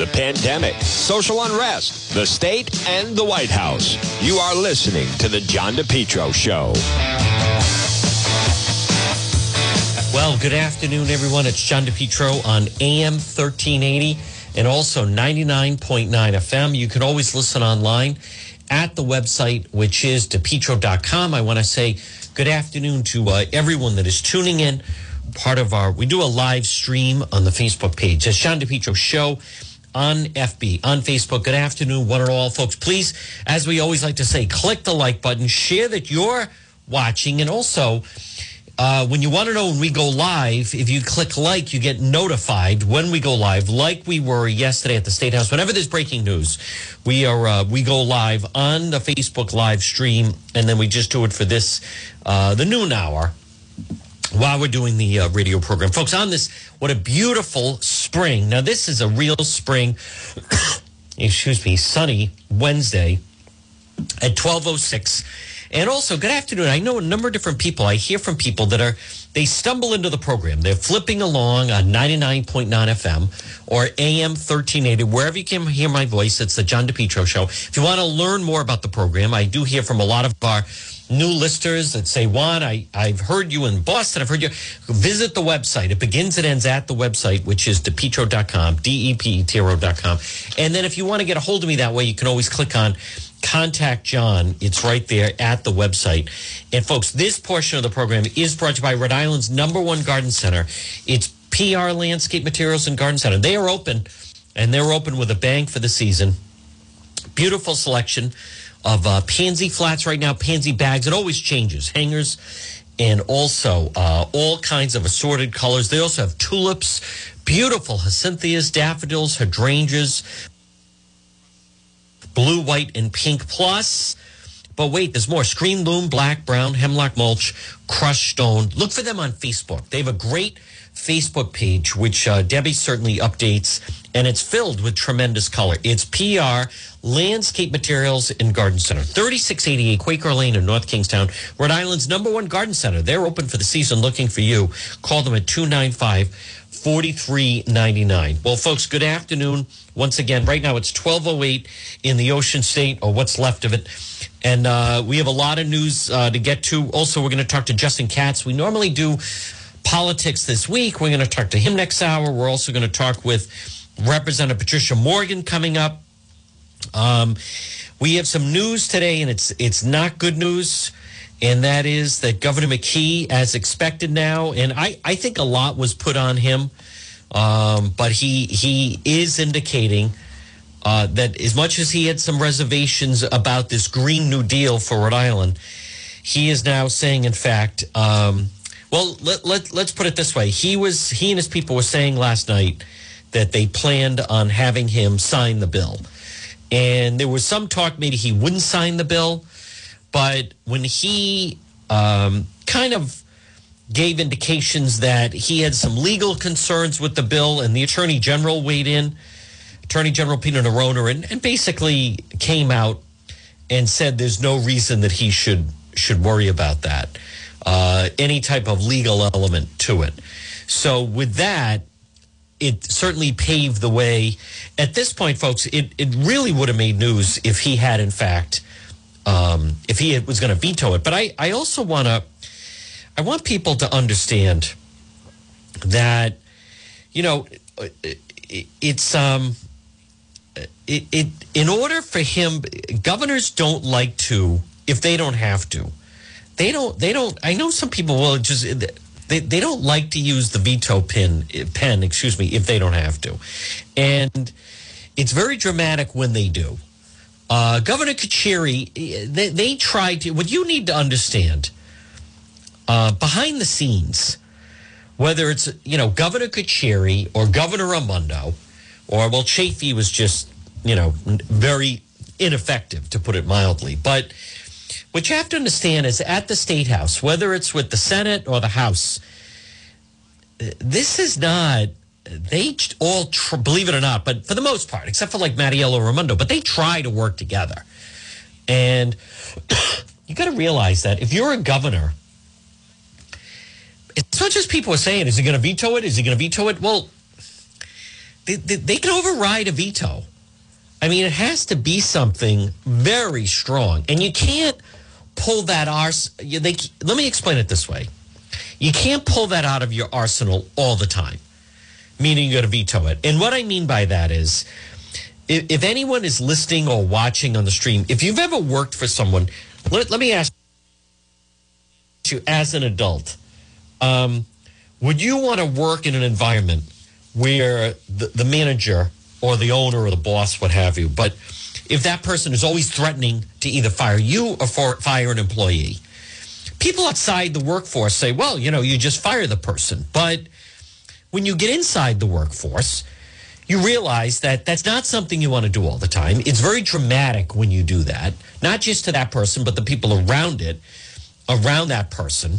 the pandemic, social unrest, the state, and the White House. You are listening to The John DePetro Show. Well, good afternoon, everyone. It's John DePetro on AM 1380 and also 99.9 FM. You can always listen online at the website, which is depetro.com. I want to say good afternoon to uh, everyone that is tuning in. Part of our, we do a live stream on the Facebook page. It's John DePetro Show on FB, on Facebook. Good afternoon, one and all, folks. Please, as we always like to say, click the like button, share that you're watching, and also, uh, when you want to know when we go live, if you click like, you get notified when we go live, like we were yesterday at the State House. Whenever there's breaking news, we are uh, we go live on the Facebook live stream, and then we just do it for this uh, the noon hour while we're doing the uh, radio program. Folks, on this, what a beautiful spring. Now, this is a real spring, excuse me, sunny Wednesday at 1206. And also, good afternoon. I know a number of different people. I hear from people that are, they stumble into the program. They're flipping along on 99.9 FM or AM 1380, wherever you can hear my voice. It's the John DePetro Show. If you want to learn more about the program, I do hear from a lot of our new listeners that say, John, I, I've heard you in Boston. I've heard you. Visit the website. It begins and ends at the website, which is depetro.com, D-E-P-E-T-R-O.com. And then if you want to get a hold of me that way, you can always click on contact John. It's right there at the website. And folks, this portion of the program is brought to you by Rhode Island's number one garden center. It's PR Landscape Materials and Garden Center. They are open and they're open with a bang for the season. Beautiful selection of uh, pansy flats right now, pansy bags. It always changes, hangers, and also uh, all kinds of assorted colors. They also have tulips, beautiful hyacinthus, daffodils, hydrangeas, blue, white, and pink. Plus, but wait, there's more. Screen loam, black, brown, hemlock mulch, crushed stone. Look for them on Facebook. They have a great Facebook page, which uh, Debbie certainly updates, and it's filled with tremendous color. It's PR Landscape Materials and Garden Center, 3688 Quaker Lane in North Kingstown, Rhode Island's number one garden center. They're open for the season looking for you. Call them at 295 4399. Well, folks, good afternoon. Once again, right now it's 1208 in the Ocean State, or what's left of it. And uh, we have a lot of news uh, to get to. Also, we're going to talk to Justin Katz. We normally do politics this week. We're going to talk to him next hour. We're also going to talk with Representative Patricia Morgan coming up. Um, we have some news today, and it's it's not good news, and that is that Governor McKee, as expected now, and I, I think a lot was put on him, um, but he he is indicating uh, that as much as he had some reservations about this Green New Deal for Rhode Island, he is now saying, in fact, um, well, let, let let's put it this way: he was he and his people were saying last night that they planned on having him sign the bill. And there was some talk maybe he wouldn't sign the bill. But when he um, kind of gave indications that he had some legal concerns with the bill, and the attorney general weighed in, Attorney General Peter Neronha, and, and basically came out and said there's no reason that he should should worry about that, uh, any type of legal element to it. So with that, it certainly paved the way. At this point, folks, it, it really would have made news if he had, in fact, um, if he was going to veto it. But I, I also want to, I want people to understand that, you know, it, it's, um, it, it, in order for him, governors don't like to, if they don't have to, they don't, they don't, I know some people will just, they, they don't like to use the veto pin pen, excuse me, if they don't have to. And it's very dramatic when they do. Uh, Governor Carcieri, they, they tried to, what you need to understand uh, behind the scenes, whether it's, you know, Governor Carcieri or Governor Raimondo, or, well, Chafee was just, you know, very ineffective, to put it mildly. But what you have to understand is at the State House, whether it's with the Senate or the House, this is not they all tr- believe it or not, but for the most part, except for like Mattiello Raimondo, but they try to work together. And you got to realize that if you're a governor, it's not just people are saying, is he going to veto it? Is he going to veto it? Well, they, they, they can override a veto. I mean, it has to be something very strong, and you can't pull that ars. They let me explain it this way: you can't pull that out of your arsenal all the time, meaning you got to veto it. And what I mean by that is, if, if anyone is listening or watching on the stream, if you've ever worked for someone, let, let me ask you as an adult, um, would you want to work in an environment where the, the manager or the owner or the boss, what have you, but if that person is always threatening to either fire you or fire an employee, people outside the workforce say, well, you know, you just fire the person. But when you get inside the workforce, you realize that that's not something you want to do all the time. It's very dramatic when you do that, not just to that person, but the people around it, around that person.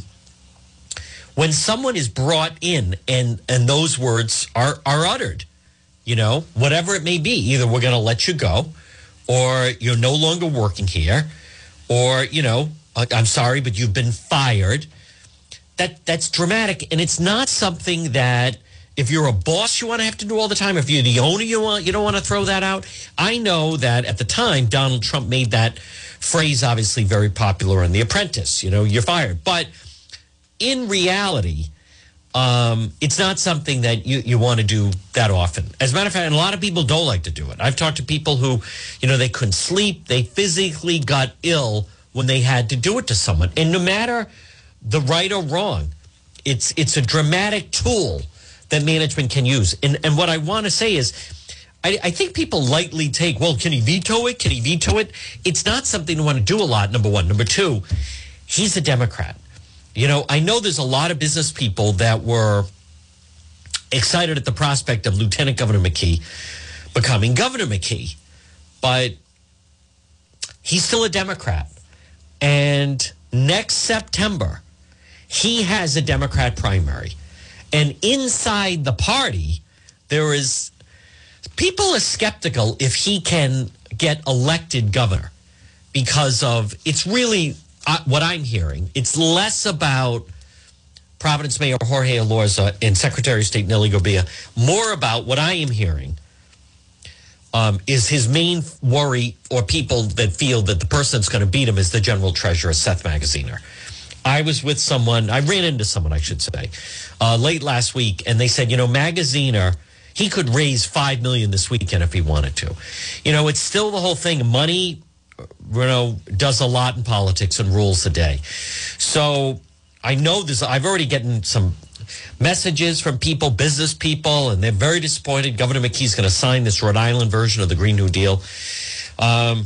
When someone is brought in and and those words are are uttered, you know, whatever it may be, either we're going to let you go, or you're no longer working here, or you know, I'm sorry, but you've been fired. That that's dramatic, and it's not something that if you're a boss, you want to have to do all the time. If you're the owner, you want you don't want to throw that out. I know that at the time Donald Trump made that phrase obviously very popular on The Apprentice. You know, you're fired. But in reality, um, it's not something that you, you want to do that often. As a matter of fact, a lot of people don't like to do it. I've talked to people who, you know, they couldn't sleep. They physically got ill when they had to do it to someone. And no matter the right or wrong, it's it's a dramatic tool that management can use. And, and what I want to say is, I, I, think people lightly take, well, can he veto it? Can he veto it? It's not something to want to do a lot, number one. Number two, he's a Democrat. You know, I know there's a lot of business people that were excited at the prospect of Lieutenant Governor McKee becoming Governor McKee, but he's still a Democrat. And next September, he has a Democrat primary. And inside the party, there is people are skeptical if he can get elected governor because of it's really what I'm hearing. It's less about Providence Mayor Jorge Elorza and Secretary of State Nellie Gorbea, more about what I am hearing um, is his main worry or people that feel that the person that's going to beat him is the general treasurer, Seth Magaziner. I was with someone, I ran into someone, I should say, uh, late last week, and they said, you know, Magaziner, he could raise five million this weekend if he wanted to. You know, it's still the whole thing. Money, you know, does a lot in politics and rules the day. So I know this. I've already gotten some messages from people, business people, and they're very disappointed. Governor McKee's going to sign this Rhode Island version of the Green New Deal. Um,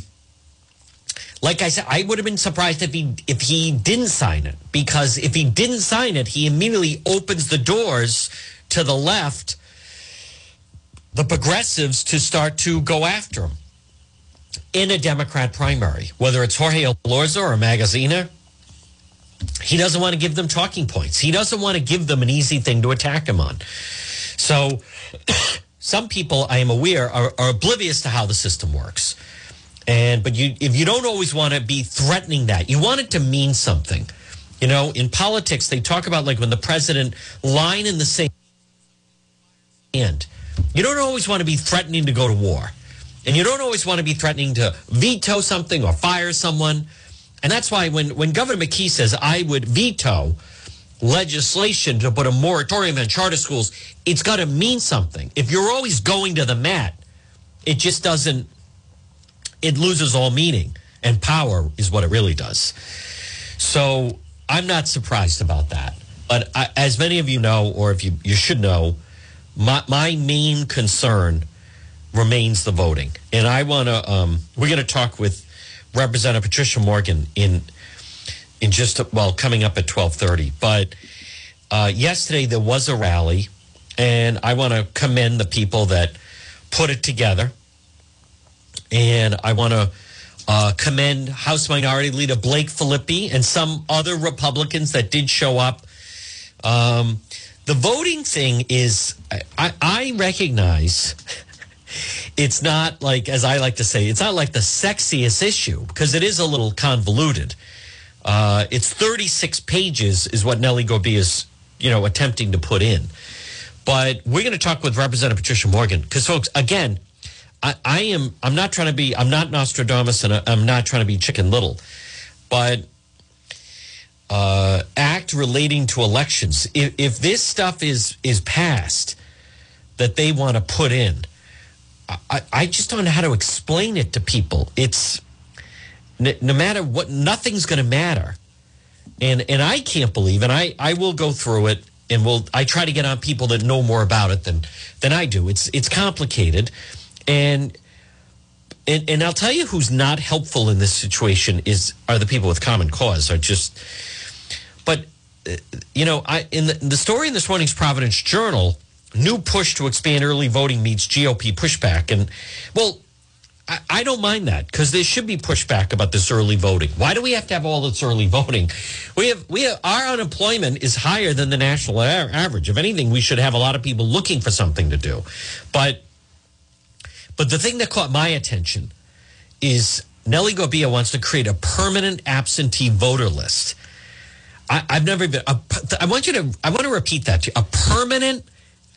like I said, I would have been surprised if he if he didn't sign it because if he didn't sign it, he immediately opens the doors to the left, the progressives to start to go after him in a Democrat primary, whether it's Jorge Elorza or Magaziner. He doesn't want to give them talking points. He doesn't want to give them an easy thing to attack him on. So, some people, I am aware, are, are oblivious to how the system works. And but you if you don't always want to be threatening that, you want it to mean something. You know, in politics they talk about like when the president line in the sand. You don't always want to be threatening to go to war. And you don't always want to be threatening to veto something or fire someone. And that's why when, when Governor McKee says, I would veto legislation to put a moratorium on charter schools, it's got to mean something. If you're always going to the mat, it just doesn't it loses all meaning and power is what it really does. So I'm not surprised about that. But I, as many of you know, or if you, you should know, my, my main concern remains the voting. And I want to, um, we're going to talk with Representative Patricia Morgan in, in just, well, coming up at 1230. But uh, yesterday there was a rally and I want to commend the people that put it together. And I want to uh, commend House Minority Leader Blake Filippi and some other Republicans that did show up. Um, the voting thing is, I, I recognize it's not like, as I like to say, it's not like the sexiest issue because it is a little convoluted. Uh, it's 36 pages, is what Nellie Gorbea is, you know, attempting to put in. But we're going to talk with Representative Patricia Morgan because, folks, again, I, I, am. I'm not trying to be. I'm not Nostradamus, and I'm not trying to be Chicken Little, but uh, act relating to elections. If, if this stuff is is passed that they want to put in, I, I just don't know how to explain it to people. It's no matter what, nothing's going to matter. And and I can't believe, and I I will go through it, and will I try to get on people that know more about it than than I do. It's it's complicated, and. And, and I'll tell you who's not helpful in this situation is are the people with common cause are just but uh, you know I in the, in the story in this morning's Providence Journal new push to expand early voting meets GOP pushback and well I, I don't mind that because there should be pushback about this early voting. Why do we have to have all this early voting? We have we have, our unemployment is higher than the national average. If anything, we should have a lot of people looking for something to do. But but the thing that caught my attention is Nellie Gorbea wants to create a permanent absentee voter list. I, have never been. A, I want you to. I want to repeat that to you. A permanent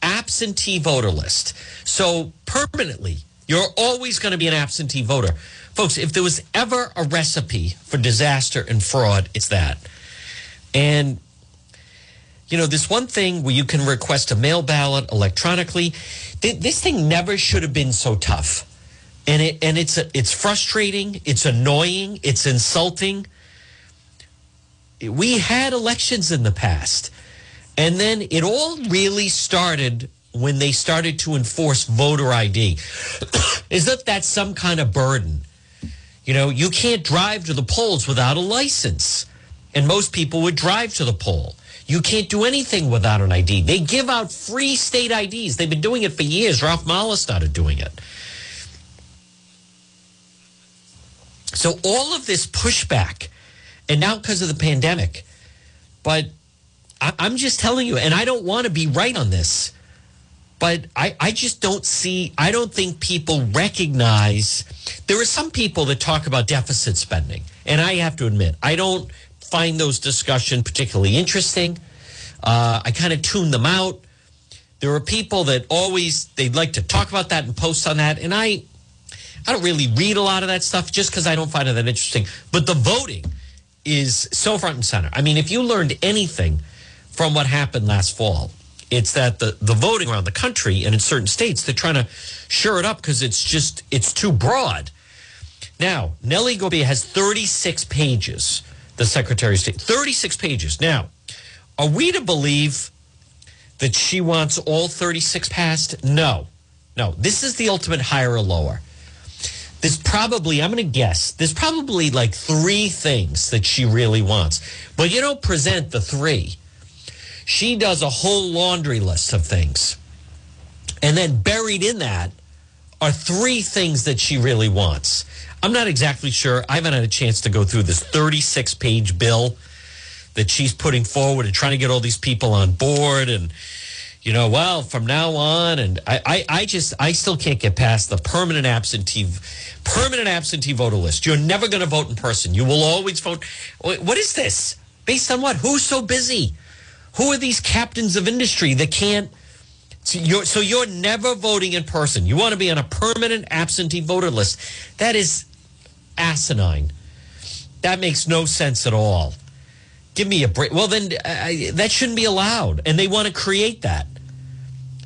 absentee voter list. So permanently, you're always going to be an absentee voter. Folks, if there was ever a recipe for disaster and fraud, it's that. And, you know, this one thing where you can request a mail ballot electronically, th- this thing never should have been so tough. And it and it's it's frustrating, it's annoying, it's insulting. We had elections in the past. And then it all really started when they started to enforce voter ID. Is that that's some kind of burden? You know, you can't drive to the polls without a license. And most people would drive to the poll. You can't do anything without an ID. They give out free state IDs. They've been doing it for years. Ralph Mollis started doing it. So all of this pushback, and now because of the pandemic, but I, am just telling you, and I don't want to be right on this but I, I just don't see, I don't think people recognize. There are some people that talk about deficit spending. And I have to admit, I don't find those discussions particularly interesting. Uh, I kind of tune them out. There are people that always, they'd like to talk about that and post on that. And I, I don't really read a lot of that stuff just because I don't find it that interesting. But the voting is so front and center. I mean, if you learned anything from what happened last fall, it's that the, the voting around the country and in certain states, they're trying to shore it up because it's just, it's too broad. Now, Nellie Gorbea has 36 pages, the Secretary of State. 36 pages. Now, are we to believe that she wants all 36 passed? No. No. This is the ultimate higher or lower. There's probably, I'm going to guess, there's probably like three things that she really wants. But you don't present the three she does a whole laundry list of things. And then buried in that are three things that she really wants. I'm not exactly sure. I haven't had a chance to go through this 36 page bill that she's putting forward and trying to get all these people on board and you know, well, from now on, and I, I, I, just, I still can't get past the permanent absentee, permanent absentee voter list. You're never going to vote in person. You will always vote. What is this? Based on what? Who's so busy? Who are these captains of industry that can't? So you're, so you're never voting in person. You want to be on a permanent absentee voter list. That is asinine. That makes no sense at all. Give me a break. Well, then uh, that shouldn't be allowed. And they want to create that.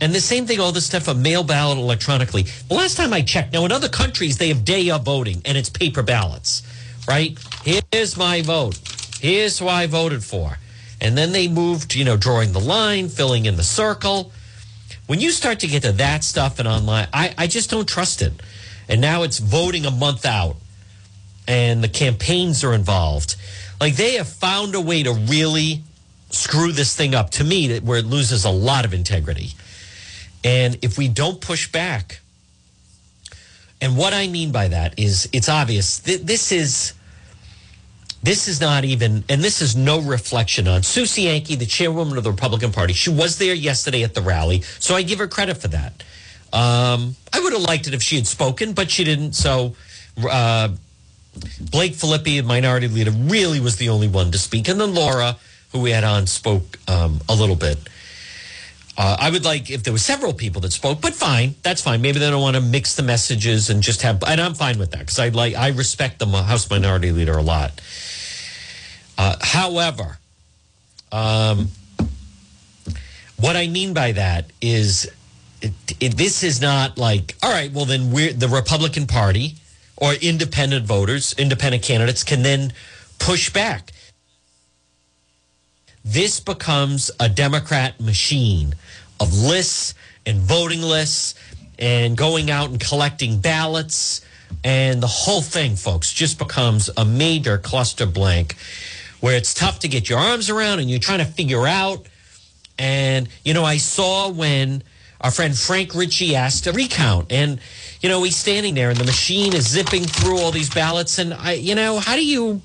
And the same thing, all this stuff of mail ballot electronically. The last time I checked, now in other countries, they have day of voting and it's paper ballots, right? Here's my vote. Here's who I voted for. And then they moved, you know, drawing the line, filling in the circle. When you start to get to that stuff and online, I, I just don't trust it. And now it's voting a month out and the campaigns are involved. Like they have found a way to really screw this thing up to me where it loses a lot of integrity. And if we don't push back, and what I mean by that is it's obvious. This is this is not even, and this is no reflection on Sue Cienki, the chairwoman of the Republican Party. She was there yesterday at the rally, so I give her credit for that. Um, I would have liked it if she had spoken, but she didn't. So uh, Blake Filippi, minority leader, really was the only one to speak. And then Laura, who we had on, spoke um, a little bit. Uh, I would like if there were several people that spoke, but fine, that's fine. Maybe they don't want to mix the messages and just have, and I'm fine with that because I like I respect the House Minority Leader a lot. Uh, however, um, what I mean by that is, it, it, this is not like all right. Well, then we're the Republican Party or independent voters, independent candidates can then push back. This becomes a Democrat machine of lists and voting lists and going out and collecting ballots. And the whole thing, folks, just becomes a major cluster blank where it's tough to get your arms around and you're trying to figure out. And, you know, I saw when our friend Frank Ritchie asked a recount. And, you know, he's standing there and the machine is zipping through all these ballots. And, I, you know, how do you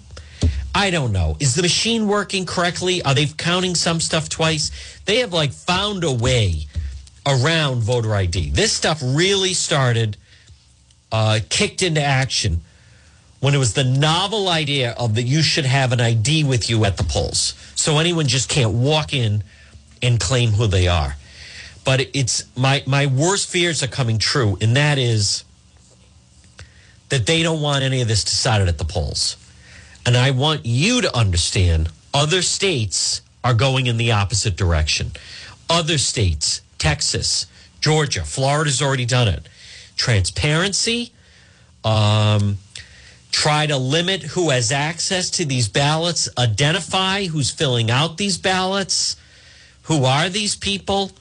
I don't know. Is the machine working correctly? Are they counting some stuff twice? They have like found a way around voter ID. This stuff really started, uh, kicked into action when it was the novel idea of that you should have an ID with you at the polls. So anyone just can't walk in and claim who they are. But it's my, my worst fears are coming true, and that is that they don't want any of this decided at the polls. And I want you to understand other states are going in the opposite direction. Other states, Texas, Georgia, Florida's already done it. Transparency, um, try to limit who has access to these ballots, identify who's filling out these ballots, who are these people.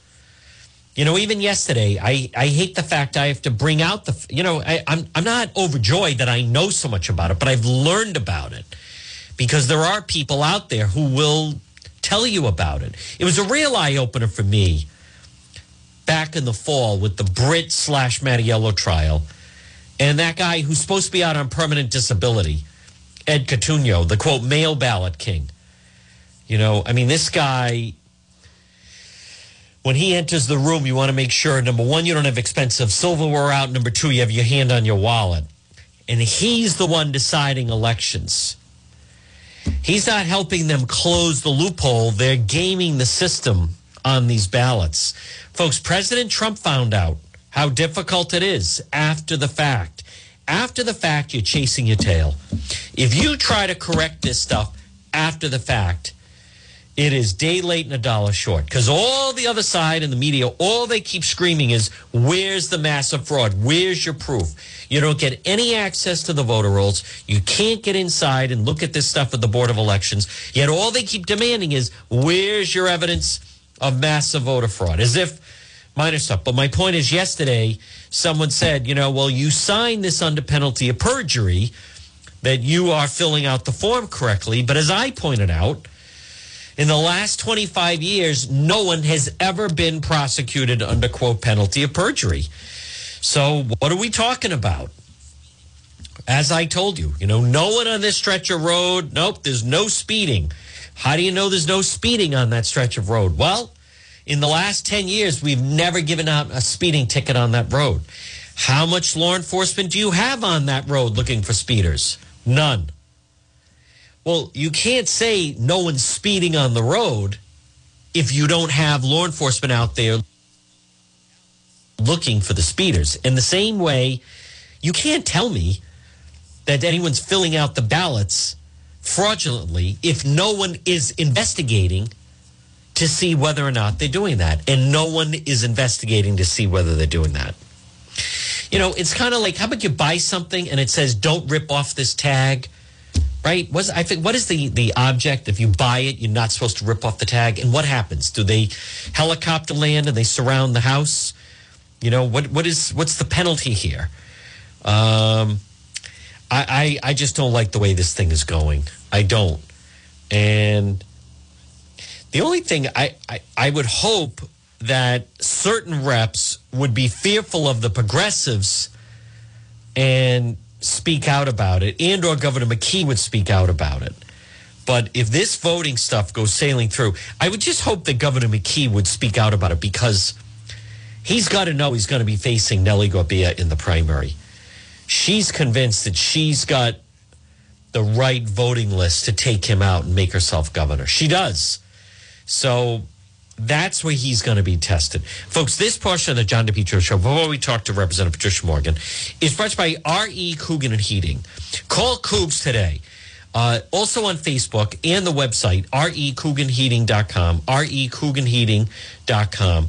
You know, even yesterday, I, I hate the fact I have to bring out the, you know, I, I'm, I'm not overjoyed that I know so much about it, but I've learned about it because there are people out there who will tell you about it. It was a real eye opener for me back in the fall with the Britt slash Mattiello trial. And that guy who's supposed to be out on permanent disability, Ed Cotugno, the quote, mail ballot king. You know, I mean, this guy when he enters the room, you want to make sure number one, you don't have expensive silverware out. Number two, you have your hand on your wallet. And he's the one deciding elections. He's not helping them close the loophole. They're gaming the system on these ballots. Folks, President Trump found out how difficult it is after the fact. After the fact, you're chasing your tail. If you try to correct this stuff after the fact, it is day late and a dollar short because all the other side and the media, all they keep screaming is, where's the massive fraud? Where's your proof? You don't get any access to the voter rolls. You can't get inside and look at this stuff at the Board of Elections. Yet all they keep demanding is, where's your evidence of massive voter fraud? As if minor stuff. But my point is, yesterday, someone said, you know, well, you signed this under penalty of perjury that you are filling out the form correctly. But as I pointed out, in the last 25 years, no one has ever been prosecuted under quote penalty of perjury. So what are we talking about? As I told you, you know, no one on this stretch of road. Nope, there's no speeding. How do you know there's no speeding on that stretch of road? Well, in the last 10 years, we've never given out a speeding ticket on that road. How much law enforcement do you have on that road looking for speeders? None. Well, you can't say no one's speeding on the road if you don't have law enforcement out there looking for the speeders. In the same way, you can't tell me that anyone's filling out the ballots fraudulently if no one is investigating to see whether or not they're doing that. And no one is investigating to see whether they're doing that. You know, it's kind of like how about you buy something and it says, don't rip off this tag? right? Was I think what is the the object? If you buy it, you're not supposed to rip off the tag. And what happens? Do they helicopter land and they surround the house? You know what? What is what's the penalty here? Um, I, I I just don't like the way this thing is going. I don't, and the only thing I, I, I would hope that certain reps would be fearful of the progressives and speak out about it and or Governor McKee would speak out about it. But if this voting stuff goes sailing through, I would just hope that Governor McKee would speak out about it because he's got to know he's going to be facing Nellie Gorbea in the primary. She's convinced that she's got the right voting list to take him out and make herself governor. She does. So that's where he's going to be tested. Folks, this portion of the John DePetro show, before we talk to Representative Patricia Morgan, is brought to you by R.E. Coogan and Heating. Call Cougs today. Uh, also on Facebook and the website, recooganheating.com, recooganheating.com.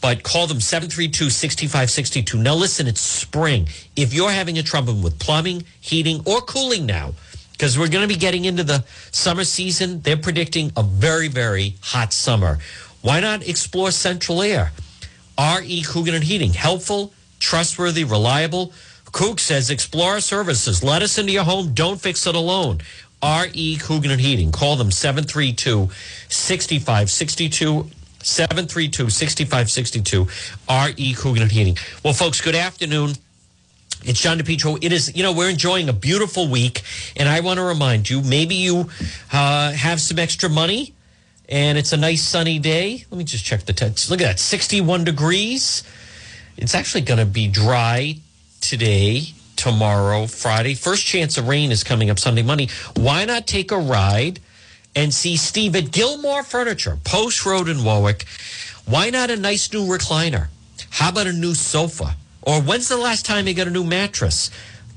But call them 732-6562. Now listen, it's spring. If you're having a trouble with plumbing, heating, or cooling now, because we're going to be getting into the summer season, they're predicting a very, very hot summer. Why not explore Central Air? R.E. Coogan and Heating. Helpful, trustworthy, reliable. Coog says, explore our services. Let us into your home. Don't fix it alone. R.E. Coogan and Heating. Call them 732 6562. 732 6562. R.E. Coogan and Heating. Well, folks, good afternoon. It's John DePetro. It is, you know, we're enjoying a beautiful week. And I want to remind you maybe you uh, have some extra money and it's a nice sunny day. Let me just check the text. Look at that 61 degrees. It's actually going to be dry today, tomorrow, Friday. First chance of rain is coming up Sunday, Monday. Why not take a ride and see Steve at Gilmore Furniture, Post Road in Warwick? Why not a nice new recliner? How about a new sofa? Or when's the last time you got a new mattress?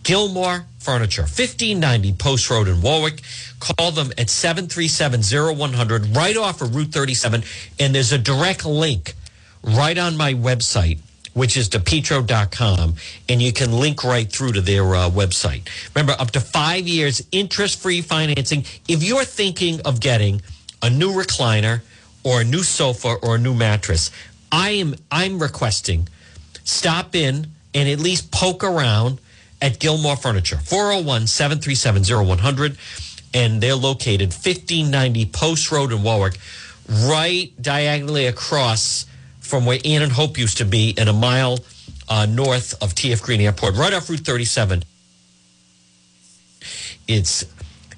Gilmore Furniture, 1590 Post Road in Warwick. Call them at 737-0100 right off of Route 37. And there's a direct link right on my website, which is depetro.com. And you can link right through to their uh, website. Remember, up to five years interest-free financing. If you're thinking of getting a new recliner or a new sofa or a new mattress, I am I'm requesting stop in and at least poke around at Gilmore Furniture, 401 737 0100 and they're located 1590 Post Road in Warwick, right diagonally across from where Ann and Hope used to be, and a mile uh, north of TF Green Airport, right off Route 37. It's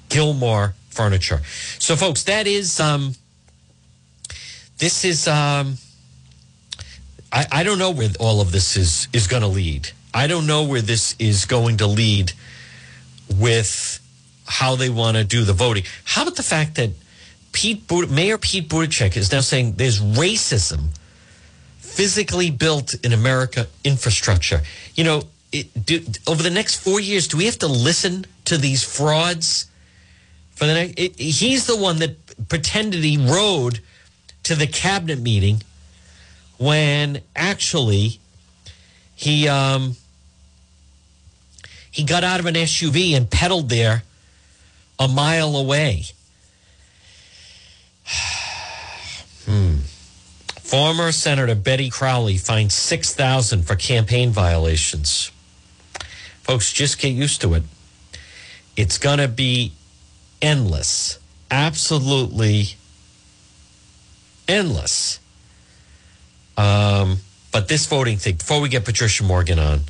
Gilmore Furniture. So, folks, that is um, this is um, I, I don't know where all of this is is going to lead. I don't know where this is going to lead with how they want to do the voting. How about the fact that Pete Mayor Pete Buttigieg is now saying there's racism physically built in America infrastructure. You know, it, do, over the next four years, do we have to listen to these frauds? For the next, it, he's the one that pretended he rode to the cabinet meeting when actually he um, he got out of an SUV and pedaled there a mile away. hmm. Former Senator Betty Crowley fined 6000 for campaign violations. Folks, just get used to it. It's to be endless. Absolutely endless. Um, but this voting thing, before we get Patricia Morgan on,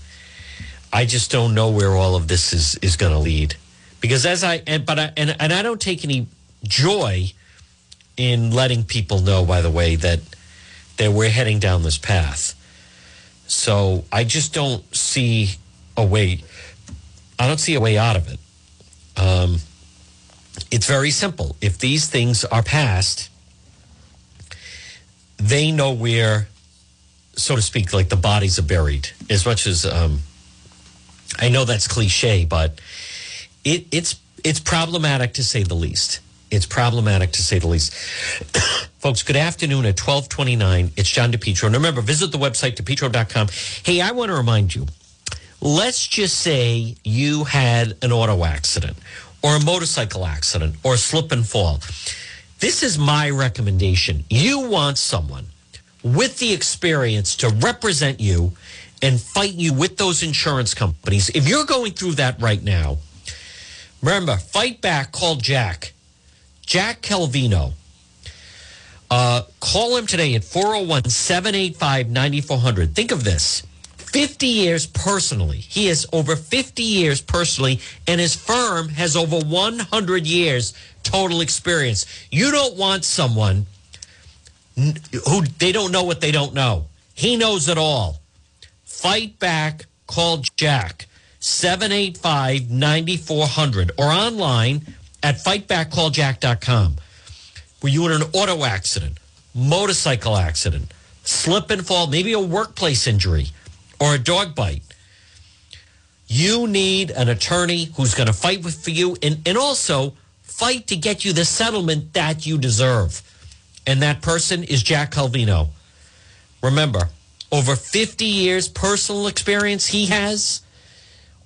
I just don't know where all of this is, is going to lead because as I and but I and, and I don't take any joy in letting people know by the way that that we're heading down this path. So I just don't see a way I don't see a way out of it. Um, it's very simple. If these things are passed, they know where, so to speak, like the bodies are buried. As much as um, I know that's cliche, but it, it's it's problematic to say the least. It's problematic to say the least. Folks, good afternoon at 1229. It's John DePetro. And remember, visit the website, depetro.com. Hey, I want to remind you, let's just say you had an auto accident or a motorcycle accident or a slip and fall. This is my recommendation. You want someone with the experience to represent you and fight you with those insurance companies. If you're going through that right now, Remember, fight back. Call Jack. Jack Calvino. Uh, call him today at 401 785 9400. Think of this 50 years personally. He has over 50 years personally, and his firm has over 100 years total experience. You don't want someone who they don't know what they don't know. He knows it all. Fight back. Call Jack. 785 9400 or online at fightbackcalljack.com. Were you in an auto accident, motorcycle accident, slip and fall, maybe a workplace injury or a dog bite. You need an attorney who's going to fight for you and, and also fight to get you the settlement that you deserve. And that person is Jack Calvino. Remember, over 50 years personal experience he has,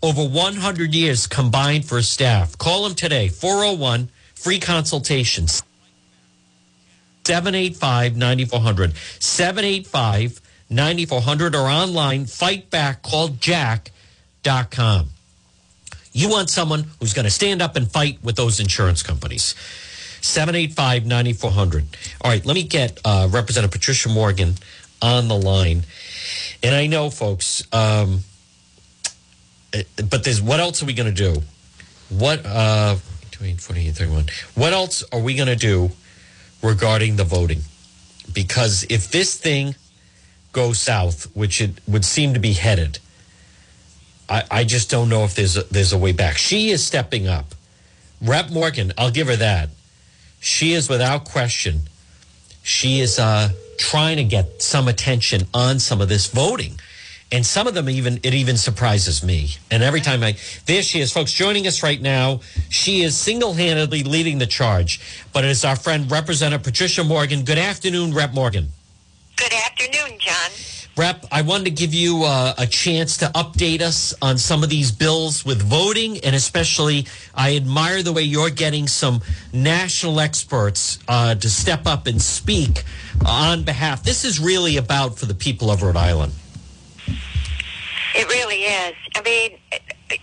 over 100 years combined for staff. Call him today, 401 free consultations. 785 9400. 785 9400 or online, fightbackcalljack.com. You want someone who's going to stand up and fight with those insurance companies. 785 9400. All right, let me get uh, Representative Patricia Morgan on the line. And I know, folks, um, eh, but there's what else are we going to do? What, uh, between 40 and 31, what else are we going to do regarding the voting? Because if this thing goes south, which it would seem to be headed, I, I just don't know if there's a, there's a way back. She is stepping up. Rep Morgan, I'll give her that. She is without question. She is uh, trying to get some attention on some of this voting. And some of them even it even surprises me. And every time I there she is, folks, joining us right now. She is single-handedly leading the charge. But it is our friend Representative Patricia Morgan. Good afternoon, Rep Morgan. Good afternoon, John. Rep, I wanted to give you uh, a chance to update us on some of these bills with voting, and especially I admire the way you're getting some national experts uh, to step up and speak on behalf. This is really about for the people of Rhode Island. It really is. I mean,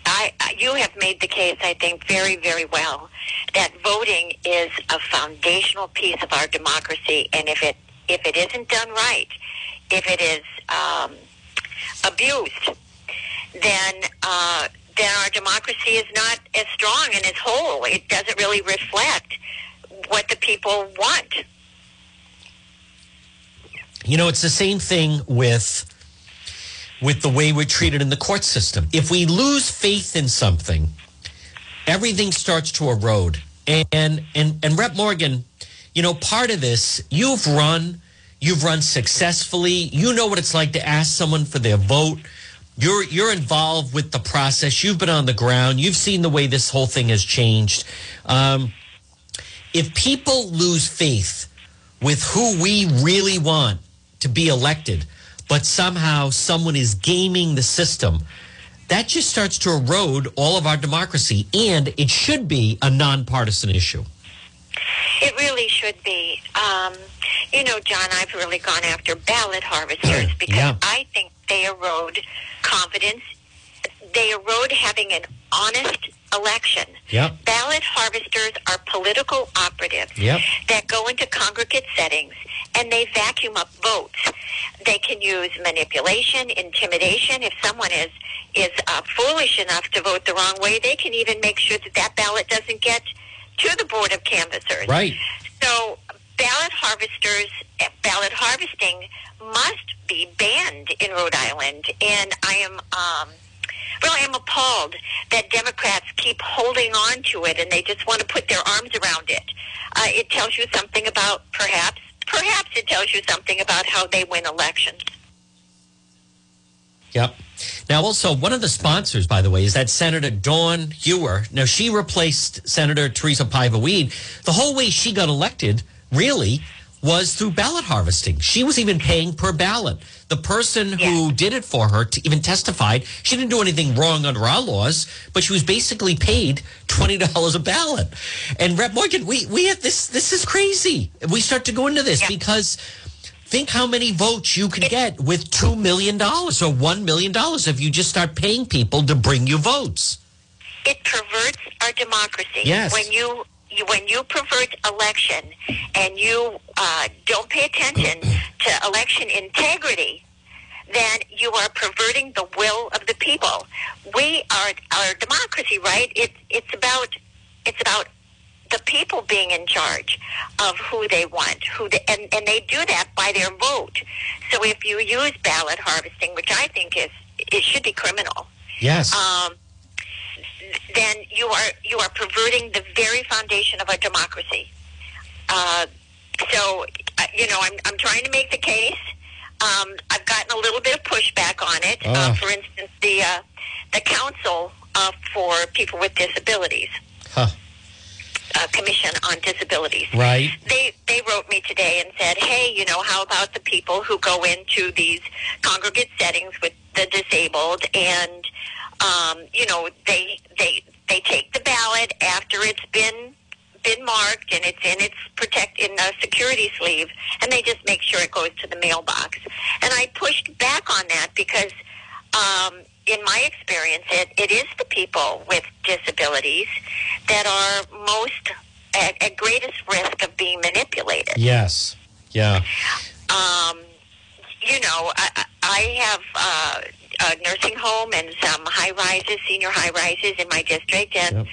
I, you have made the case, I think, very, very well that voting is a foundational piece of our democracy, and if it if it isn't done right, if it is um, abused, then uh, then our democracy is not as strong and as whole. It doesn't really reflect what the people want. You know, it's the same thing with with the way we're treated in the court system. If we lose faith in something, everything starts to erode. And and and Rep Morgan, you know, part of this, you've run, you've run successfully. You know what it's like to ask someone for their vote. You're you're involved with the process. You've been on the ground. You've seen the way this whole thing has changed. Um, if people lose faith with who we really want to be elected, but somehow someone is gaming the system, that just starts to erode all of our democracy. And it should be a nonpartisan issue. It really should be. Um, you know, John, I've really gone after ballot harvesters because Yeah. I think they erode confidence. They erode having an honest election. Yep. Ballot harvesters are political operatives Yep. that go into congregate settings and they vacuum up votes. They can use manipulation, intimidation. If someone is is uh, foolish enough to vote the wrong way, they can even make sure that that ballot doesn't get to the board of canvassers. Right. So ballot harvesters, eh, ballot harvesting must be banned in Rhode Island, and I am. Um, Really, I'm appalled that Democrats keep holding on to it and they just want to put their arms around it. Uh, it tells you something about, perhaps, perhaps it tells you something about how they win elections. Yep. Now, also, one of the sponsors, by the way, is that Senator Dawn Euer. Now, she replaced Senator Teresa Paiva Weed. The whole way she got elected, really, was through ballot harvesting. She was even paying per ballot. The person who did it for her to even testified she didn't do anything wrong under our laws, but she was basically paid twenty dollars a ballot. And Rep Morgan, we we have this. This is crazy. We start to go into this Yeah. because think how many votes you could get with $2 million or $1 million if you just start paying people to bring you votes. It perverts our democracy. Yes. When you, you when you pervert election and you uh, don't pay attention to election integrity, then you are perverting the will of the people. We are our democracy, right? It's it's about it's about the people being in charge of who they want, who they, and and they do that by their vote. So if you use ballot harvesting, which I think is it should be criminal, Yes. um, then you are you are perverting the very foundation of our democracy. Uh, so you know, I'm I'm trying to make the case. Um, I've gotten a little bit of pushback on it. Ah. Uh, for instance, the uh, the Council uh, for People with Disabilities, Huh. Uh, Commission on Disabilities. Right. They they wrote me today and said, "Hey, you know, how about the people who go into these congregate settings with the disabled, and um, you know, they they they take the ballot after it's been been marked and it's in its protect in the security sleeve, and they just make sure it goes to the mailbox." And I pushed back on that because. Um, in my experience, it, it is the people with disabilities that are most at, at greatest risk of being manipulated. Yes. Yeah. Um, you know, I, I- have uh, a nursing home and some high rises, senior high rises in my district, and Yep.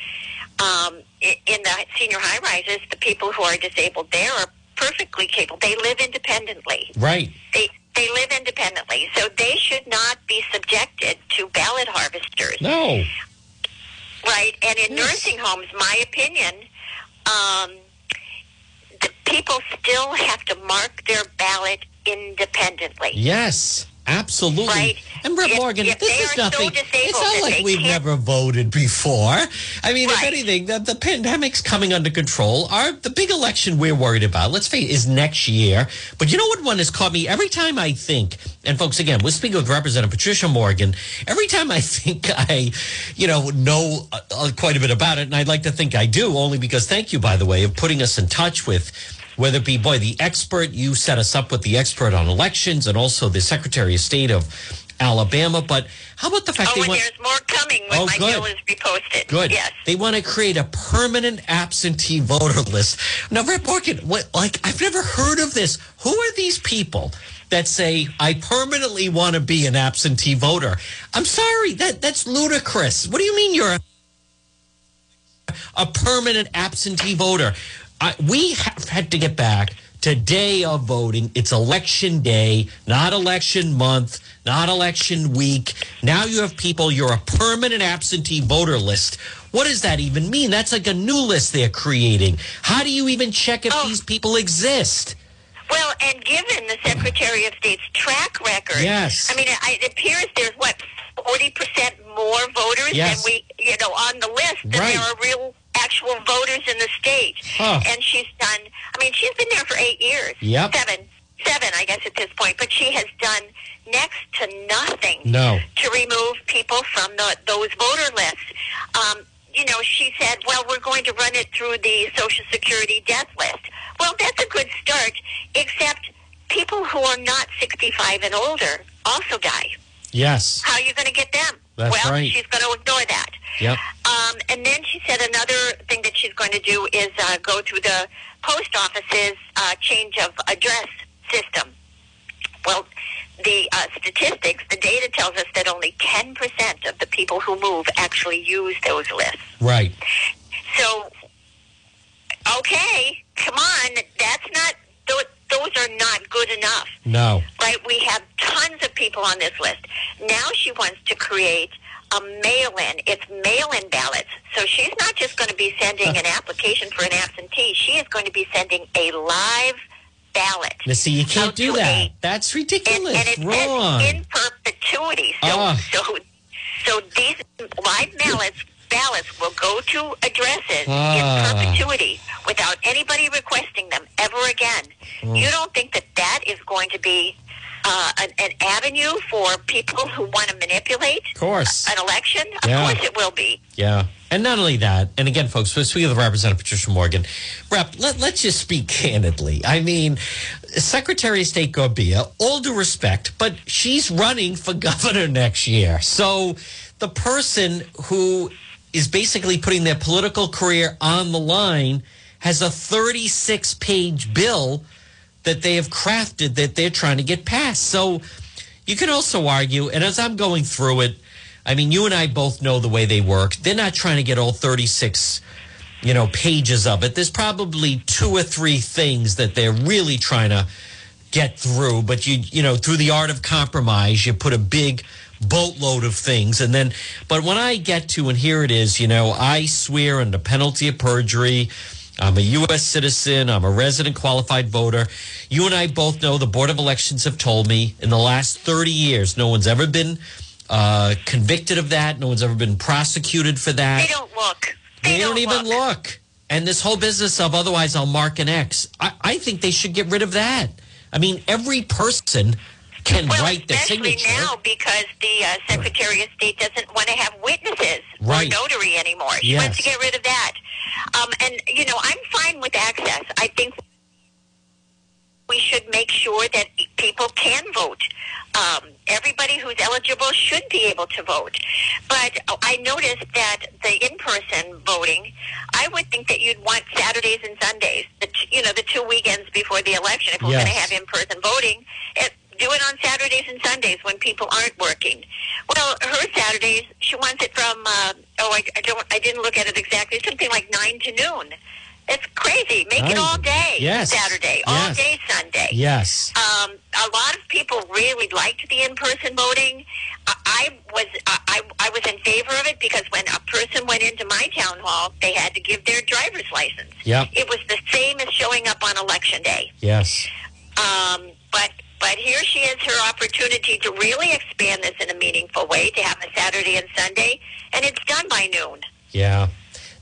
um, in the senior high rises, the people who are disabled there are perfectly capable. They live independently. Right. They they live independently, so they should not be subjected to ballot harvesters. No. Right, and in Yes. nursing homes, my opinion, um, the people still have to mark their ballot independently. Yes. Absolutely. Right. And Brett If- Morgan, if this is so nothing. disabled it's not like we've can't- never voted before. I mean, if anything, the, the pandemic's coming under control. Our the big election we're worried about, let's face it, is next year. But you know what one has caught me every time I think, and folks, again, we're speaking with Representative Patricia Morgan. Every time I think I, you know, know uh, uh, quite a bit about it, and I'd like to think I do, only because thank you, by the way, of putting us in touch with whether it be boy the expert you set us up with the expert on elections and also the secretary of state of alabama but how about the fact Oh, they want there's more coming when Oh, my good. bill is reposted. good Yes. they want to create a permanent absentee voter list now Rick Morgan, what like i've never heard of this who are these people that say i permanently want to be an absentee voter i'm sorry that that's ludicrous what do you mean you're a a permanent absentee voter. I, we have had to get back to day of voting. It's election day, not election month, not election week. Now you have people, you're a permanent absentee voter list. What does that even mean? That's like a new list they're creating. How do you even check if Oh. these people exist? Well, and given the Secretary of State's track record, Yes. I mean, it, appears there's what forty percent more voters Yes. than we, you know, on the list than Right. there are real actual voters in the state. Huh. And she's done. I mean, she's been there for eight years. Yep. Seven, seven, I guess at this point. But she has done next to nothing No. to remove people from the, those voter lists. Um, you know, she said, well, we're going to run it through the Social Security death list. Well, that's a good start, except people who are not 65 and older also die. Yes. How are you going to get them? That's well, right. she's going to ignore that. Yep. Um, and then she said another thing that she's going to do is uh, go through the post office's uh, change of address system. Well, the uh, statistics, the data tells us that only 10% of the people who move actually use those lists. Right. So, okay, come on, that's not, those, are not good enough No. right? We have tons of people on this list. Now she wants to create a mail-in. It's mail-in ballots. So she's not just going to be sending an application for an absentee. She is going to be sending a live ballot. Now, see, you can't do that. a- That's ridiculous. and it Wrong. in perpetuity. So, Ah. so, so these live ballots ballots will go to addresses Ah. in perpetuity without anybody requesting them ever again. Mm. You don't think that that is going to be uh, an, an avenue for people who want to manipulate of course. an election? Of Yeah. course it will be. Yeah. And not only that, and again, folks, we're speaking with Representative Patricia Morgan. Rep, let, let's just speak candidly. I mean, Secretary of State Gorbea, all due respect, but she's running for governor next year. So the person who is basically putting their political career on the line has a 36 page bill that they have crafted that they're trying to get passed. So you can also argue, and as I'm going through it, I mean, you and I both know the way they work. They're not trying to get all 36, you know, pages of it. There's probably two or three things that they're really trying to get through. But you, you know, through the art of compromise, you put a big boatload of things. And then, but when I get to, and here it is, you know, I swear under penalty of perjury, I'm a U.S. citizen. I'm a resident qualified voter. You and I both know the Board of Elections have told me in the last 30 years, no one's ever been uh, convicted of that. No one's ever been prosecuted for that. They don't look. They, They, don't, even look. And this whole business of otherwise I'll mark an X, I, I think they should get rid of that. I mean, every person can Well, write the especially signature. now because the uh, Secretary of State doesn't want to have witnesses Right. or notary anymore. She Yes. wants to get rid of that. Um, and you know, I'm fine with access. I think we should make sure that people can vote. Um, everybody who's eligible should be able to vote. But I noticed that the in-person voting, I would think that you'd want Saturdays and Sundays, the t- you know, the two weekends before the election. If we're Yes. going to have in-person voting, it, do it on Saturdays and Sundays when people aren't working. Well, her Saturdays, she wants it from uh, oh, I, I don't, I didn't look at it exactly. Something like nine to noon. It's crazy. Make Right. it all day Yes. Saturday, all Yes. day Sunday. yes. Um, a lot of people really liked the in-person voting. I, I was I, I I was in favor of it because when a person went into my town hall, they had to give their driver's license. Yep. It was the same as showing up on election day. Yes. Um, but but here she is, her opportunity to really expand this in a meaningful way, to have a Saturday and Sunday, and it's done by noon. Yeah.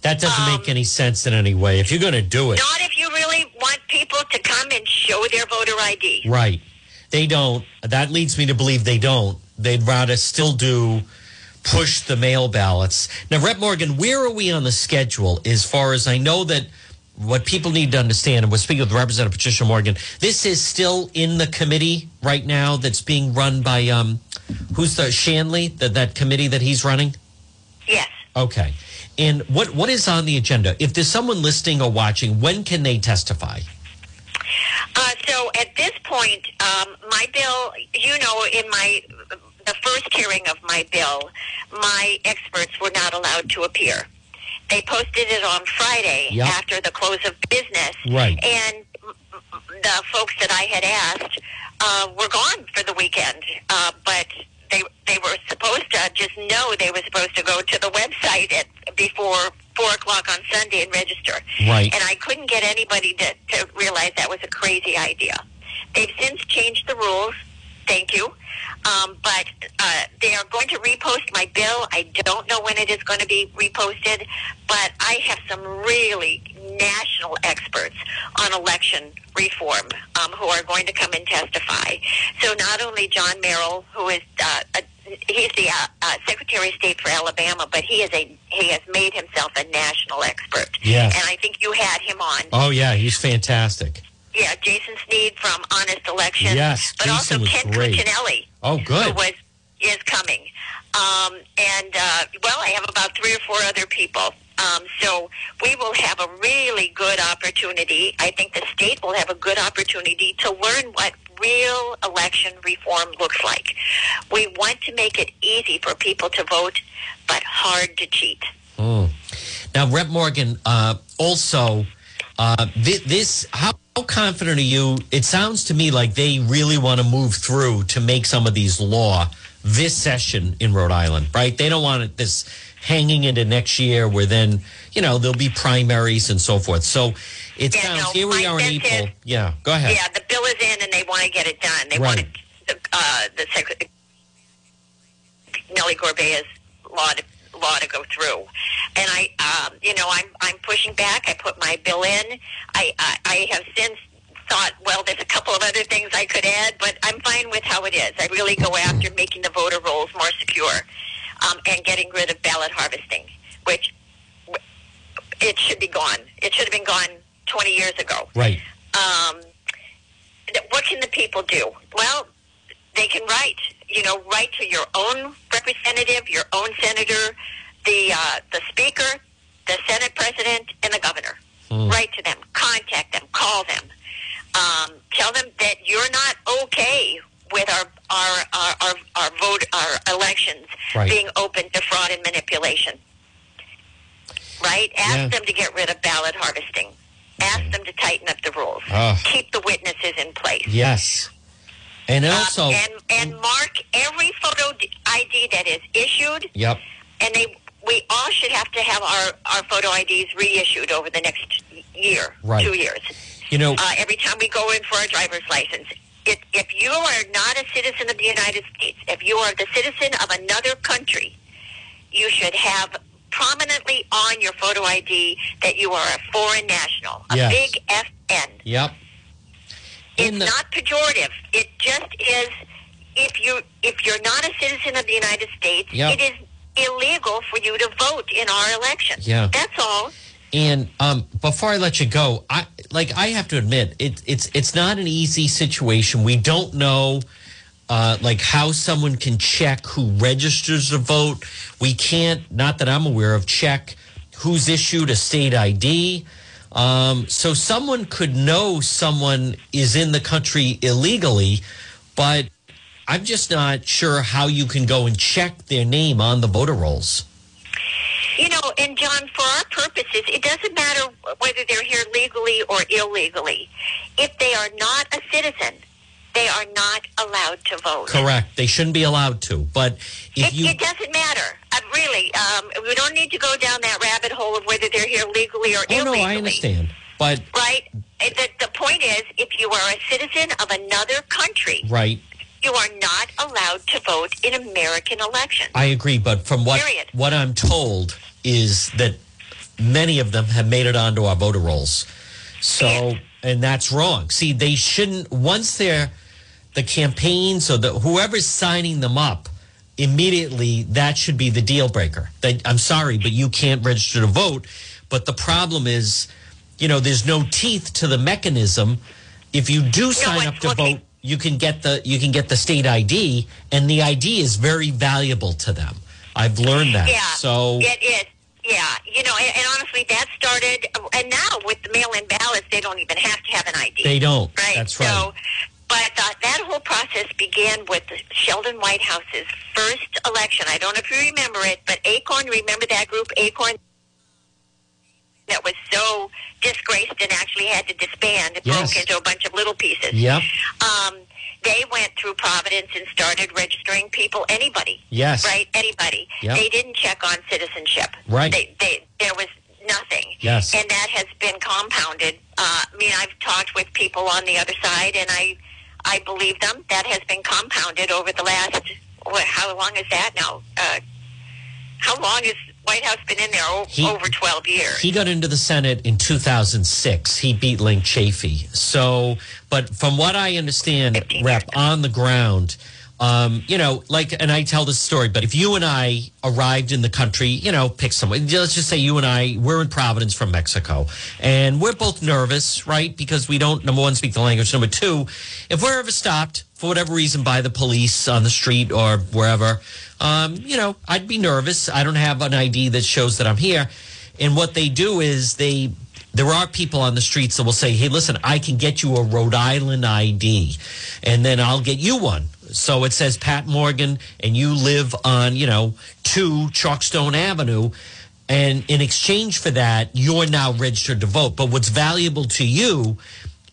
That doesn't Um, make any sense in any way. If you're going to do it, Not if you really want people to come and show their voter ID. right. They don't. That leads me to believe they don't. They'd rather still do push the mail ballots. Now, Rep Morgan, where are we on the schedule as far as I know that what people need to understand, and we're speaking with Representative Patricia Morgan, this is still in the committee right now that's being run by, um, who's the Shanley, that, that committee that he's running? Yes. Okay. And what, what is on the agenda? If there's someone listening or watching, when can they testify? Uh, so at this point, um, my bill, you know, in my the first hearing of my bill, my experts were not allowed to appear. They posted it on Friday Yep. after the close of business, Right. and the folks that I had asked uh, were gone for the weekend. Uh, but they they were supposed to just know they were supposed to go to the website at before four o'clock on Sunday and register. Right. And I couldn't get anybody to, to realize that was a crazy idea. They've since changed the rules. Thank you. Um, but uh, they are going to repost my bill. I don't know when it is going to be reposted, but I have some really national experts on election reform um, who are going to come and testify. So not only John Merrill, who is uh, a, he's the uh, uh, Secretary of State for Alabama, but he is a he has made himself a national expert. Yes. And I think you had him on. Oh, yeah, he's fantastic. Yeah, Jason Snead from Honest Elections. Yes, but Jason also was Ken great. Cuccinelli, Oh, who good. was is coming. Um, and uh, well, I have about three or four other people. Um, so we will have a really good opportunity. I think the state will have a good opportunity to learn what real election reform looks like. We want to make it easy for people to vote, but hard to cheat. Now, Rep Morgan, uh, also, uh, thi- this, how, how confident are you? It sounds to me like they really want to move through to make some of these law this session in Rhode Island, right? They don't want it this hanging into next year where then, you know, there'll be primaries and so forth. So it Yeah, sounds, no, here we are in April. is- yeah, go ahead. Yeah, the bill is in, and they want to get it done. They Right. want the, uh, the Secretary Nellie Gorbea's law to law to go through, and I, um, you know, I'm I'm pushing back. I put my bill in. I I, I have since thought, well, there's a couple of other things I could add, but I'm fine with how it is. I really go after making the voter rolls more secure um, and getting rid of ballot harvesting, which it should be gone. It should have been gone 20 years ago Right. um, what can the people do? Well, they can write. You know, write to your own representative, your own senator, the uh, the speaker, the Senate president, and the governor. Write to them, contact them, call them, um, tell them that you're not okay with our our our our, our vote our elections Right. being open to fraud and manipulation. Right? Ask Yeah. them to get rid of ballot harvesting. Ask them to tighten up the rules. Ah. Keep the witnesses in place. Yes. And Um, also, and and mark every photo ID that is issued, yep. and they we all should have to have our, our photo IDs reissued over the next year, Right. two years. You know, Uh, every time we go in for our driver's license. If, if you are not a citizen of the United States, if you are the citizen of another country, you should have prominently on your photo ID that you are a foreign national, a Yes. big FN. yep. It's the- not pejorative. It just is. If you if you're not a citizen of the United States, Yep. it is illegal for you to vote in our election. Yeah. that's all. And um, before I let you go, I like I have to admit it, it's it's not an easy situation. We don't know uh, like how someone can check who registers to vote. We can't, not that I'm aware of, check who's issued a state ID. Um, so someone could know someone is in the country illegally, but I'm just not sure how you can go and check their name on the voter rolls. You know, and John, for our purposes, it doesn't matter whether they're here legally or illegally. If they are not a citizen, they are not allowed to vote. Correct. They shouldn't be allowed to. But if It, you it doesn't matter. Uh, really, um, we don't need to go down that rabbit hole of whether they're here legally or Oh illegally. no, I understand. But Right? The, the point is, if you are a citizen of another country, right, you are not allowed to vote in American elections. I agree. But from what Period. what I'm told is that many of them have made it onto our voter rolls. So and that's wrong. See, they shouldn't once they're the campaigns or the whoever's signing them up immediately that should be the deal breaker. That I'm sorry, but you can't register to vote. But the problem is, you know, there's no teeth to the mechanism. If you do sign up to vote, you can get the you can get the state ID, and the ID is very valuable to them. I've learned that. Yeah, So it is. Yeah, you know, and, and honestly, that started, and now with the mail-in ballots, they don't even have to have an ID. they don't. right? That's right. So, but uh, that whole process began with Sheldon Whitehouse's first election. I don't know if you remember it, but Acorn, remember that group, Acorn, that was so disgraced and actually had to disband. It Yes. broke into a bunch of little pieces. Yep. Um, they went through Providence and started registering people, anybody. Yes. Right? Anybody. Yep. They didn't check on citizenship. Right. They, they, there was nothing. Yes. And that has been compounded. Uh, I mean, I've talked with people on the other side, and I, I believe them. That has been compounded over the last. What, how long is that now? Uh, how long has Whitehouse been in there? O- He- over twelve years. He got into the Senate in 2006. He beat Linc Chafee. So, but from what I understand, Rep, on the ground, um, you know, like, and I tell this story, but if you and I arrived in the country, you know, pick someone, let's just say you and I, we're in Providence from Mexico, and we're both nervous, right? Because we don't, number one, speak the language. Number two, if we're ever stopped for whatever reason by the police on the street or wherever, um, you know, I'd be nervous. I don't have an ID that shows that I'm here. And what they do is they there are people on the streets that will say, "Hey, listen, I can get you a Rhode Island ID, and then I'll get you one." So it says Pat Morgan, and you live on, you know, two Chalkstone Avenue, and in exchange for that, you're now registered to vote. But what's valuable to you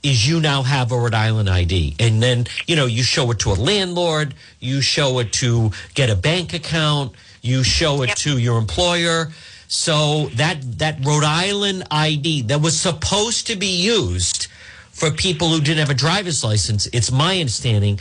is you now have a Rhode Island ID. And then, you know, you show it to a landlord, you show it to get a bank account, you show it Yep. to your employer. So that that Rhode Island ID that was supposed to be used for people who didn't have a driver's license, it's my understanding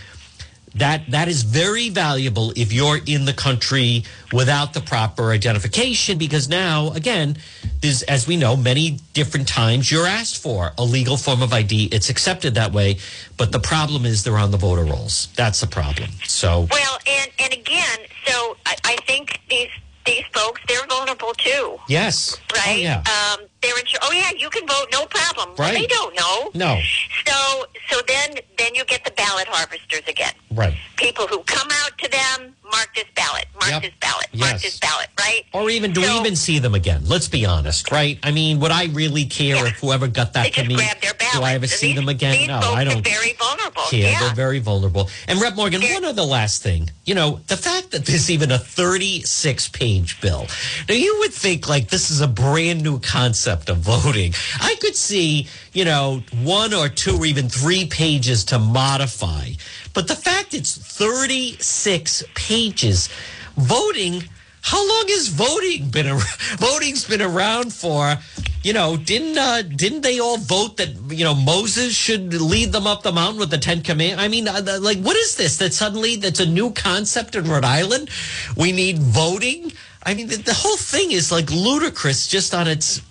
that that is very valuable if you're in the country without the proper identification because now again there's as we know many different times you're asked for a legal form of id it's accepted that way but the problem is they're on the voter rolls that's the problem so Well, and and again, so I, I think these these folks they're vulnerable too, yes right? oh, yeah Um, they're insur- Oh yeah, you can vote, no problem. Well, Right. they don't know. no So so then then you get the ballot harvesters again. right People who come out to them, mark this ballot, mark Yep. this ballot, mark this ballot, right? or even do we even see them again let's be honest right i mean would i really care Yeah. if whoever got that They to me their do i ever see these- them again no i don't very vulnerable. Yeah, yeah. they're very vulnerable. And Rep Morgan, They're- one other last thing. You know, the fact that there's even a 36 page bill. Now, you would think like this is a brand new concept of voting. I could see, you know, one or two or even three pages to modify. But the fact it's 36 pages, voting, how long has voting been around? Voting's been around for you know, didn't uh, didn't they all vote that you know Moses should lead them up the mountain with the Ten Commandments? I mean, uh, like, what is this? That suddenly that's a new concept in Rhode Island? We need voting. I mean, the, the whole thing is like ludicrous just on its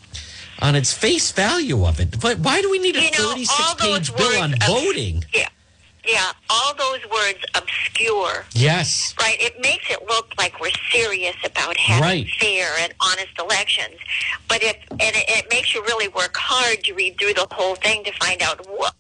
on its face value of it. But why do we need a You know, 36 page bill on of- voting? Yeah, yeah. All those words obscure. Yes. Right, it makes it look like we're serious about having Right. fair and honest elections, but if and it, it makes you really work hard to read through the whole thing to find out what.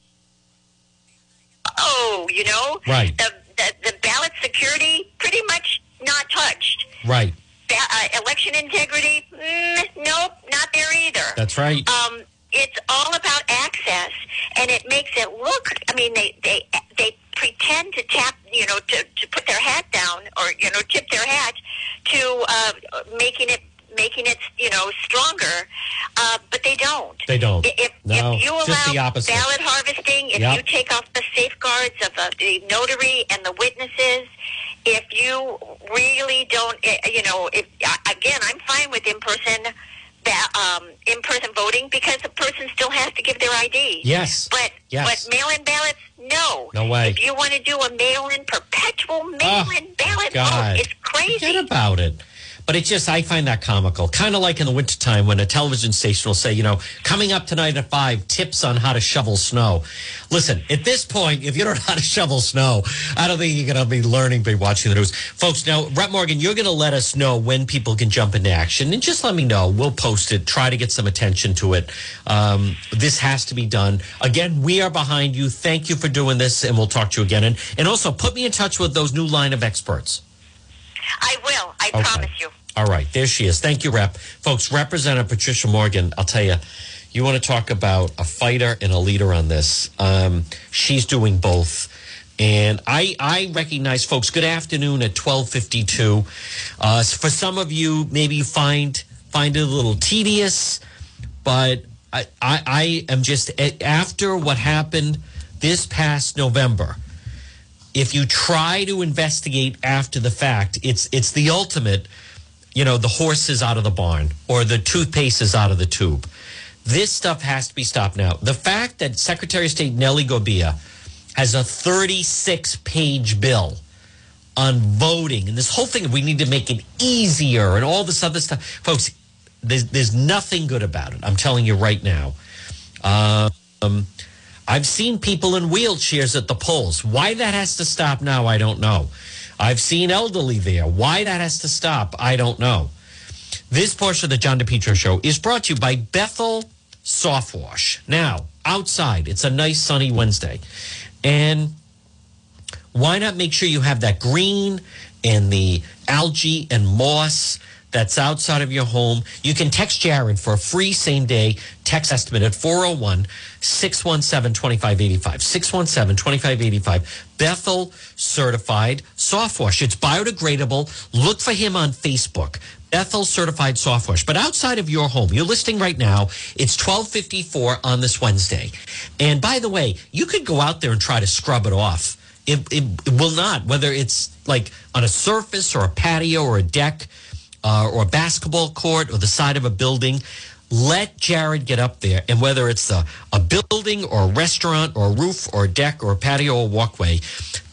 Oh, you know, Right. The, the the ballot security pretty much not touched. Right. Uh, election integrity, mm, nope, not there either. That's right. um, it's all about access, and it makes it look. I mean, they they they pretend to tap, you know, to to put their hat down or you know tip their hat to uh, making it making it you know stronger, uh, but they don't. They don't. If, No, if you allow just the opposite. ballot harvesting, if Yep. you take off the safeguards of uh, the notary and the witnesses, if you really don't, eh, you know, if again, I'm fine with in person. Um, in-person voting because the person still has to give their ID. Yes. But Yes. but mail-in ballots, no. No way. If you want to do a mail-in perpetual mail-in ballot God. vote, it's crazy. Forget about it. But it's just, I find that comical. Kind of like in the wintertime when a television station will say, you know, coming up tonight at five, tips on how to shovel snow. Listen, at this point, if you don't know how to shovel snow, I don't think you're going to be learning by watching the news. Folks, now, Rep Morgan, you're going to let us know when people can jump into action. And just let me know. We'll post it, try to get some attention to it. Um, this has to be done. Again, we are behind you. Thank you for doing this, and we'll talk to you again. And, and also, put me in touch with those new line of experts. I will. I Okay. promise you. All right, there she is. Thank you, Rep. Folks, Representative Patricia Morgan, I'll tell you, you want to talk about a fighter and a leader on this. Um, she's doing both. And I, I recognize folks, good afternoon at 1252. Uh, for some of you, maybe you find, find it a little tedious, but I, I, I am just, after what happened this past November, if you try to investigate after the fact, it's it's the ultimate, you know, the horse is out of the barn or the toothpaste is out of the tube. This stuff has to be stopped now. The fact that Secretary of State Nellie Gorbea has a 36 page bill on voting and this whole thing, we need to make it easier and all this other stuff. Folks, there's, there's nothing good about it. I'm telling you right now. Um, I've seen people in wheelchairs at the polls. Why that has to stop now, I don't know. I've seen elderly there. Why that has to stop, I don't know. This portion of the John DePetro show is brought to you by Bethel Soft Wash. Now, outside, it's a nice sunny Wednesday. And why not make sure you have that green and the algae and moss that's outside of your home? You can text Jared for a free same day text estimate at 401 617 2585. 617 2585. Bethel certified soft wash. It's biodegradable. Look for him on Facebook. Bethel certified soft wash. But outside of your home, you're listing right now. It's 1254 on this Wednesday. And by the way, you could go out there and try to scrub it off. It, it, it will not, whether it's like on a surface or a patio or a deck uh, or a basketball court or the side of a building. Let Jared get up there, and whether it's a, a building or a restaurant or a roof or a deck or a patio or walkway,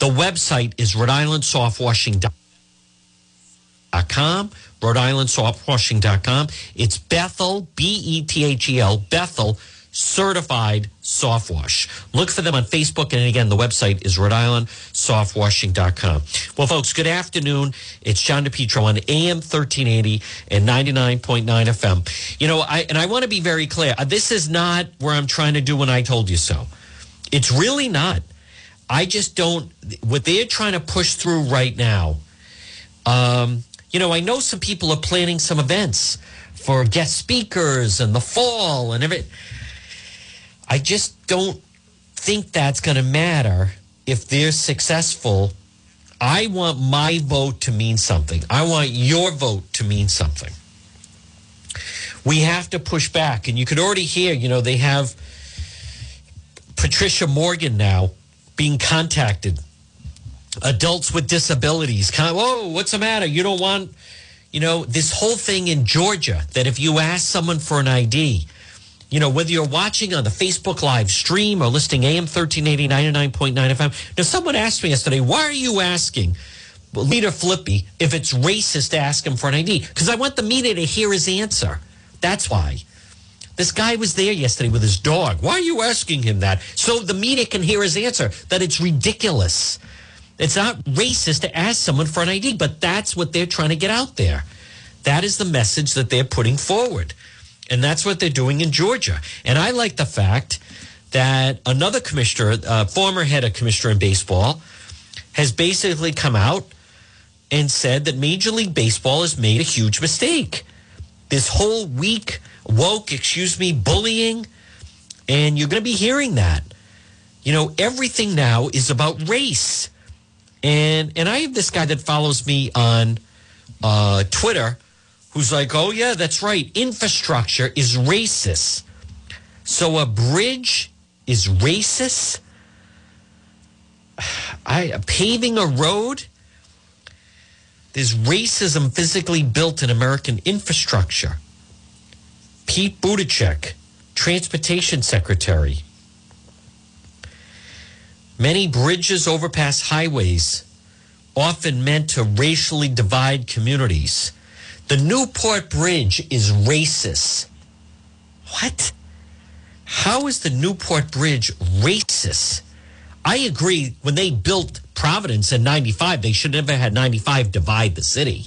the website is Rhode Island Soft Washing com, Rhode Island Softwashing.com. It's Bethel, B E T H E L, Bethel Certified Soft Wash. Look for them on Facebook. And again, the website is Rhode Island Softwashing.com. Well, folks, good afternoon. It's John DePetro on AM 1380 and 99.9 FM. You know, I, and I want to be very clear. Uh, This is not where I'm trying to do when I told you so. It's really not. I just don't, what they're trying to push through right now. Um, you know, I know some people are planning some events for guest speakers in the fall and every. I just don't think that's going to matter if they're successful. I want my vote to mean something. I want your vote to mean something. We have to push back. And you could already hear, you know, they have Patricia Morgan now being contacted adults with disabilities. Whoa, what's the matter? You don't want, you know, this whole thing in Georgia that if you ask someone for an ID, you know, whether you're watching on the Facebook live stream or listening AM 1380 99.9 FM. Now, someone asked me yesterday, why are you asking Leader Filippi if it's racist to ask him for an ID? Because I want the media to hear his answer. That's why. This guy was there yesterday with his dog. Why are you asking him that? So the media can hear his answer that it's ridiculous. It's not racist to ask someone for an ID, but that's what they're trying to get out there. That is the message that they're putting forward. And that's what they're doing in Georgia. And I like the fact that another commissioner, uh, former head of commissioner in baseball, has basically come out and said that Major League Baseball has made a huge mistake. This whole week, woke, excuse me, bullying, and you're going to be hearing that. You know, everything now is about race. And and I have this guy that follows me on uh, Twitter who's like, oh, yeah, that's right. Infrastructure is racist. So a bridge is racist? I paving a road? There's racism physically built in American infrastructure. Pete Buttigieg, transportation secretary. Many bridges, overpass, highways often meant to racially divide communities. The Newport Bridge is racist. What? How is the Newport Bridge racist? I agree. When they built Providence in 95, they should never had 95 divide the city.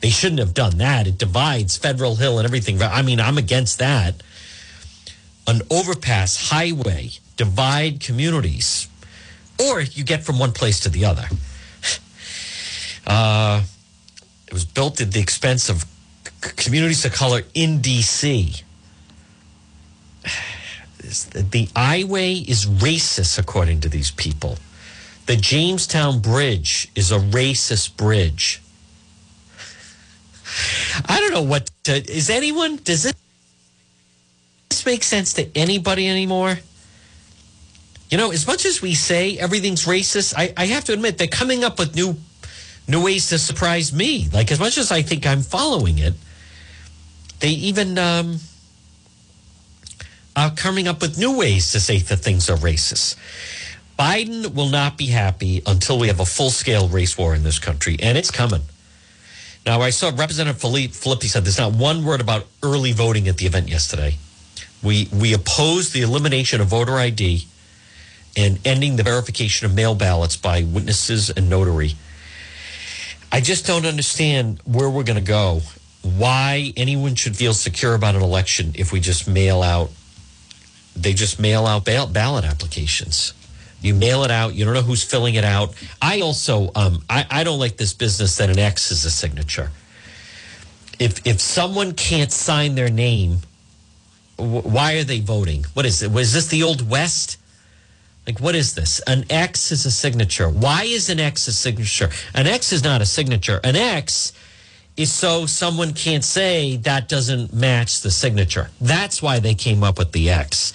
They shouldn't have done that. It divides Federal Hill and everything. I mean, I'm against that. An overpass, highway, divide communities. Or you get from one place to the other. Uh, it was built at the expense of communities of color in D.C. The I-way is racist, according to these people. The Jamestown Bridge is a racist bridge. I don't know what to, is anyone does it this make sense to anybody anymore? You know, as much as we say everything's racist, I, I have to admit they're coming up with new new ways to surprise me. Like as much as I think I'm following it, they even um, are coming up with new ways to say that things are racist. Biden will not be happy until we have a full scale race war in this country, and it's coming. Now, I saw Representative Filippi said there's not one word about early voting at the event yesterday. We we oppose the elimination of voter ID and ending the verification of mail ballots by witnesses and notary. I just don't understand where we're going to go. Why anyone should feel secure about an election if we just mail out, they just mail out ballot applications. You mail it out. You don't know who's filling it out. I also, um, I, I don't like this business that an X is a signature. If if someone can't sign their name, why are they voting? What is it? Was this the old West? Like, what is this? An X is a signature. Why is an X a signature? An X is not a signature. An X is so someone can't say that doesn't match the signature. That's why they came up with the X.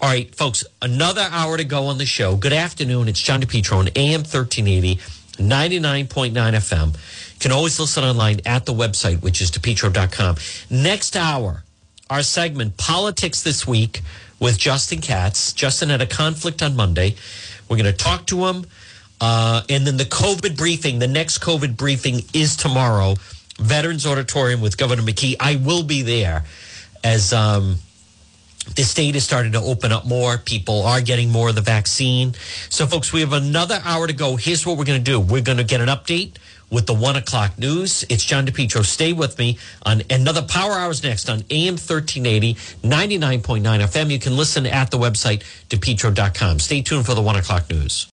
All right, folks, another hour to go on the show. Good afternoon. It's John DePetro on AM 1380, 99.9 FM. You can always listen online at the website, which is depetro.com. Next hour, our segment, Politics This Week with Justin Katz. Justin had a conflict on Monday. We're going to talk to him. Uh, and then the COVID briefing, the next COVID briefing is tomorrow. Veterans Auditorium with Governor McKee. I will be there as um, the state is starting to open up more. People are getting more of the vaccine. So, folks, we have another hour to go. Here's what we're going to do we're going to get an update with the one o'clock news. It's John DePetro. Stay with me on another Power Hours next on AM 1380, 99.9 FM. You can listen at the website, depetro.com. Stay tuned for the one o'clock news.